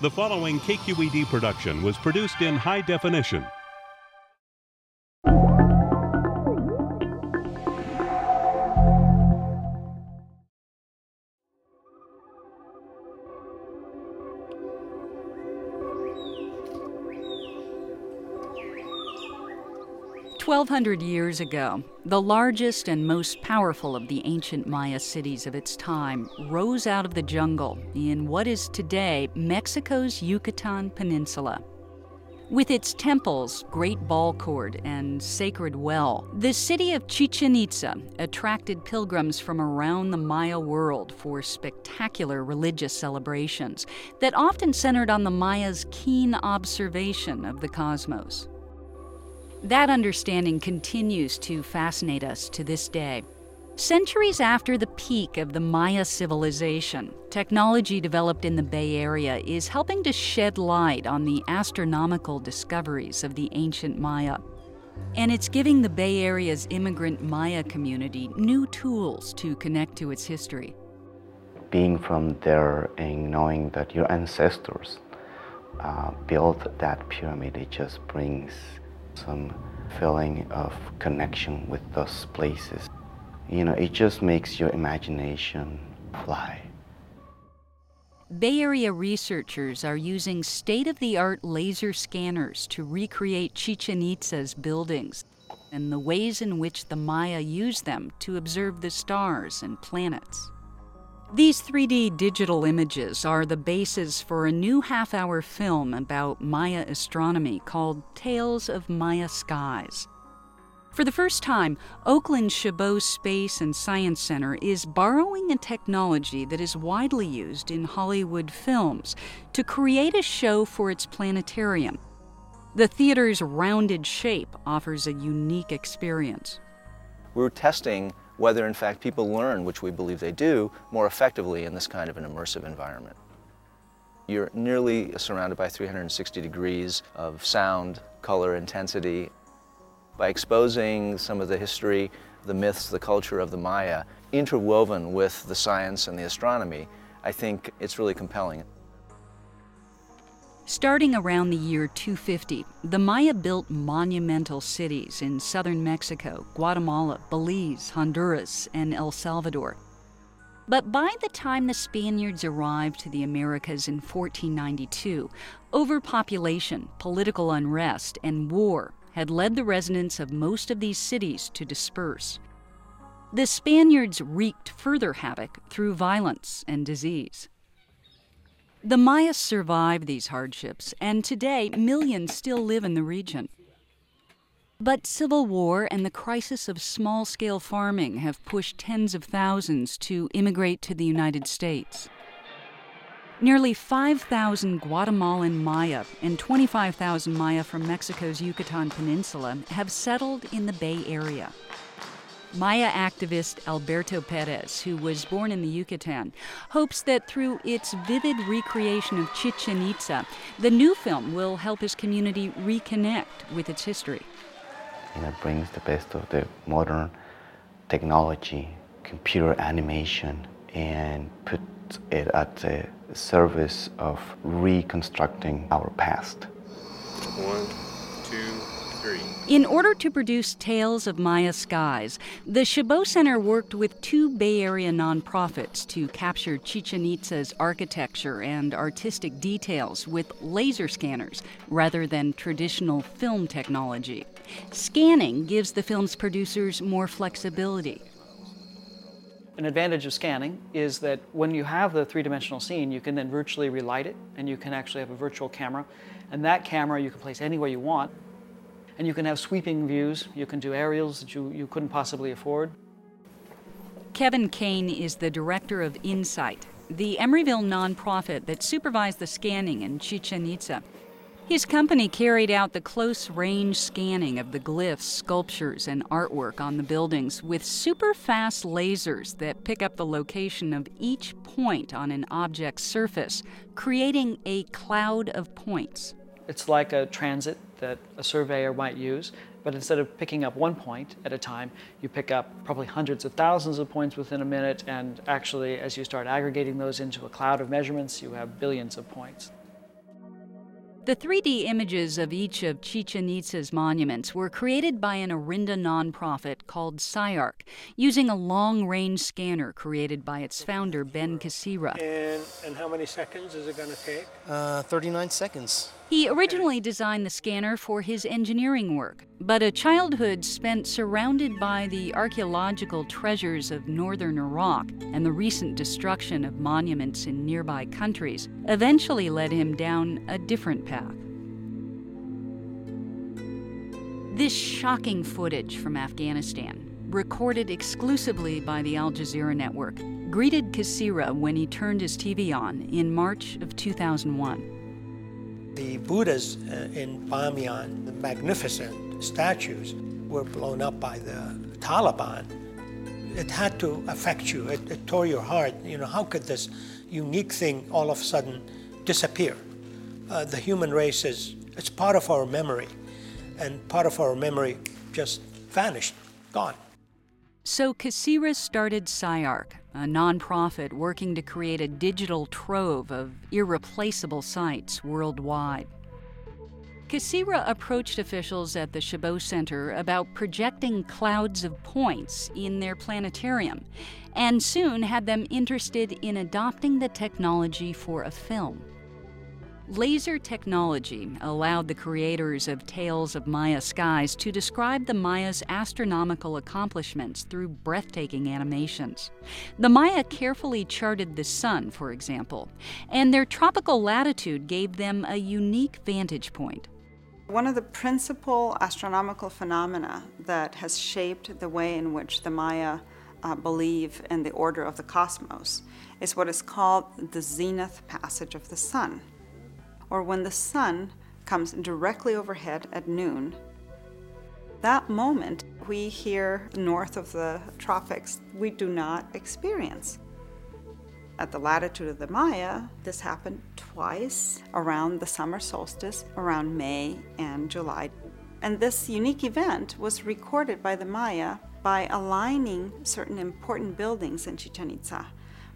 The following KQED production was produced in high definition. Twelve hundred years ago, the largest and most powerful of the ancient Maya cities of its time rose out of the jungle in what is today Mexico's Yucatan Peninsula. With its temples, great ball court, and sacred well, the city of Chichen Itza attracted pilgrims from around the Maya world for spectacular religious celebrations that often centered on the Maya's keen observation of the cosmos. That understanding continues to fascinate us to this day. Centuries after the peak of the Maya civilization, technology developed in the Bay Area is helping to shed light on the astronomical discoveries of the ancient Maya. And it's giving the Bay Area's immigrant Maya community new tools to connect to its history. Being from there and knowing that your ancestors uh, built that pyramid, it just brings some feeling of connection with those places. You know, it just makes your imagination fly. Bay Area researchers are using state of the art laser scanners to recreate Chichen Itza's buildings and the ways in which the Maya used them to observe the stars and planets. These 3D digital images are the basis for a new half hour film about Maya astronomy called Tales of Maya Skies. For the first time, Oakland's Chabot Space and Science Center is borrowing a technology that is widely used in Hollywood films to create a show for its planetarium. The theater's rounded shape offers a unique experience. We're testing whether in fact people learn, which we believe they do, more effectively in this kind of an immersive environment. You're nearly surrounded by 360 degrees of sound, color, intensity. By exposing some of the history, the myths, the culture of the Maya, interwoven with the science and the astronomy, I think it's really compelling. Starting around the year 250, the Maya built monumental cities in southern Mexico, Guatemala, Belize, Honduras, and El Salvador. But by the time the Spaniards arrived to the Americas in 1492, overpopulation, political unrest, and war had led the residents of most of these cities to disperse. The Spaniards wreaked further havoc through violence and disease. The Maya survived these hardships, and today millions still live in the region. But civil war and the crisis of small scale farming have pushed tens of thousands to immigrate to the United States. Nearly 5,000 Guatemalan Maya and 25,000 Maya from Mexico's Yucatan Peninsula have settled in the Bay Area. Maya activist Alberto Perez, who was born in the Yucatan, hopes that through its vivid recreation of Chichen Itza, the new film will help his community reconnect with its history. You it brings the best of the modern technology, computer animation, and put it at the service of reconstructing our past. One, two, three. In order to produce Tales of Maya Skies, the Chabot Center worked with two Bay Area nonprofits to capture Chichen Itza's architecture and artistic details with laser scanners rather than traditional film technology. Scanning gives the film's producers more flexibility. An advantage of scanning is that when you have the three-dimensional scene, you can then virtually relight it, and you can actually have a virtual camera. And that camera you can place anywhere you want. And you can have sweeping views. You can do aerials that you, you couldn't possibly afford. Kevin Cain is the director of Insight, the Emeryville nonprofit that supervised the scanning in Chichen Itza. His company carried out the close range scanning of the glyphs, sculptures, and artwork on the buildings with super fast lasers that pick up the location of each point on an object's surface, creating a cloud of points. It's like a transit that a surveyor might use, but instead of picking up one point at a time, you pick up probably hundreds of thousands of points within a minute, and actually, as you start aggregating those into a cloud of measurements, you have billions of points. The 3D images of each of Chichen Itza's monuments were created by an Orinda nonprofit called CyArk, using a long range scanner created by its founder, Ben Kacyra. And, and how many seconds is it going to take? Uh, 39 seconds. He originally designed the scanner for his engineering work, but a childhood spent surrounded by the archaeological treasures of northern Iraq and the recent destruction of monuments in nearby countries eventually led him down a different path. This shocking footage from Afghanistan, recorded exclusively by the Al Jazeera network, greeted Kacyra when he turned his TV on in March of 2001. The Buddhas uh, in Bamiyan, the magnificent statues, were blown up by the Taliban. It had to affect you. It, it tore your heart. You know, how could this unique thing all of a sudden disappear? Uh, the human race is it's part of our memory and part of our memory just vanished, gone. So Kacyra started CyArk, a nonprofit working to create a digital trove of irreplaceable sites worldwide. Kacyra approached officials at the Chabot Center about projecting clouds of points in their planetarium, and soon had them interested in adopting the technology for a film. Laser technology allowed the creators of Tales of Maya Skies to describe the Mayas' astronomical accomplishments through breathtaking animations. The Maya carefully charted the sun, for example, and their tropical latitude gave them a unique vantage point. One of the principal astronomical phenomena that has shaped the way in which the Maya uh, believe in the order of the cosmos is what is called the zenith passage of the sun or when the sun comes directly overhead at noon. That moment we here north of the tropics, we do not experience. At the latitude of the Maya, this happened twice around the summer solstice, around May and July. And this unique event was recorded by the Maya by aligning certain important buildings in Chichen Itza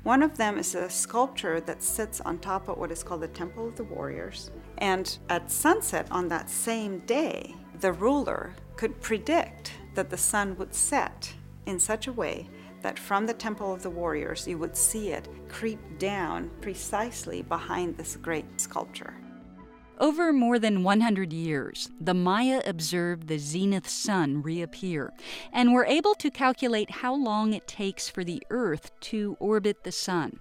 one of them is a sculpture that sits on top of what is called the Temple of the Warriors. And at sunset on that same day, the ruler could predict that the sun would set in such a way that from the Temple of the Warriors you would see it creep down precisely behind this great sculpture. Over more than 100 years, the Maya observed the zenith sun reappear and were able to calculate how long it takes for the Earth to orbit the sun.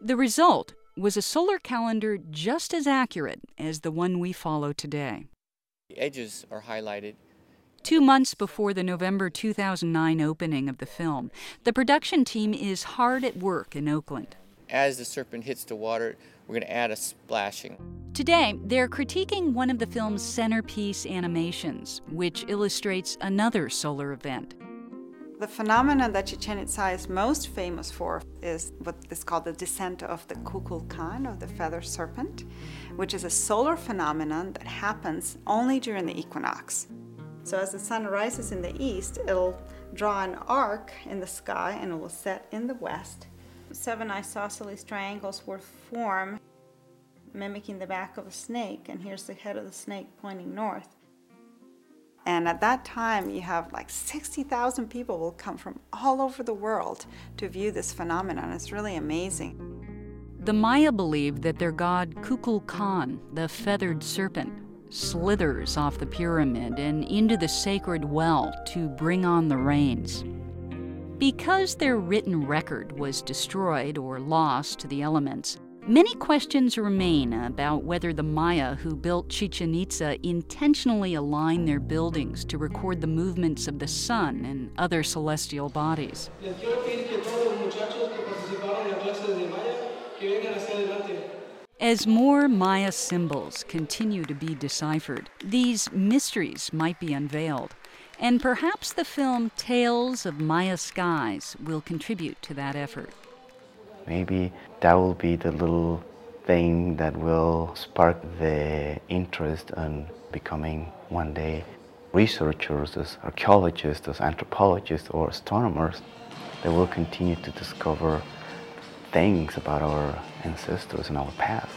The result was a solar calendar just as accurate as the one we follow today. The edges are highlighted. Two months before the November 2009 opening of the film, the production team is hard at work in Oakland. As the serpent hits the water, we're going to add a splashing. Today, they're critiquing one of the film's centerpiece animations, which illustrates another solar event. The phenomenon that Chichen Itza is most famous for is what is called the descent of the Kukulkan, or the feather serpent, which is a solar phenomenon that happens only during the equinox. So as the sun rises in the east, it'll draw an arc in the sky and it will set in the west seven isosceles triangles will form, mimicking the back of a snake, and here's the head of the snake pointing north. And at that time, you have like 60,000 people will come from all over the world to view this phenomenon. It's really amazing. The Maya believed that their god Kukulkan, the feathered serpent, slithers off the pyramid and into the sacred well to bring on the rains. Because their written record was destroyed or lost to the elements, many questions remain about whether the Maya who built Chichen Itza intentionally aligned their buildings to record the movements of the sun and other celestial bodies. As more Maya symbols continue to be deciphered, these mysteries might be unveiled. And perhaps the film Tales of Maya Skies will contribute to that effort. Maybe that will be the little thing that will spark the interest in becoming one day researchers, as archaeologists, as anthropologists, or astronomers that will continue to discover things about our ancestors and our past.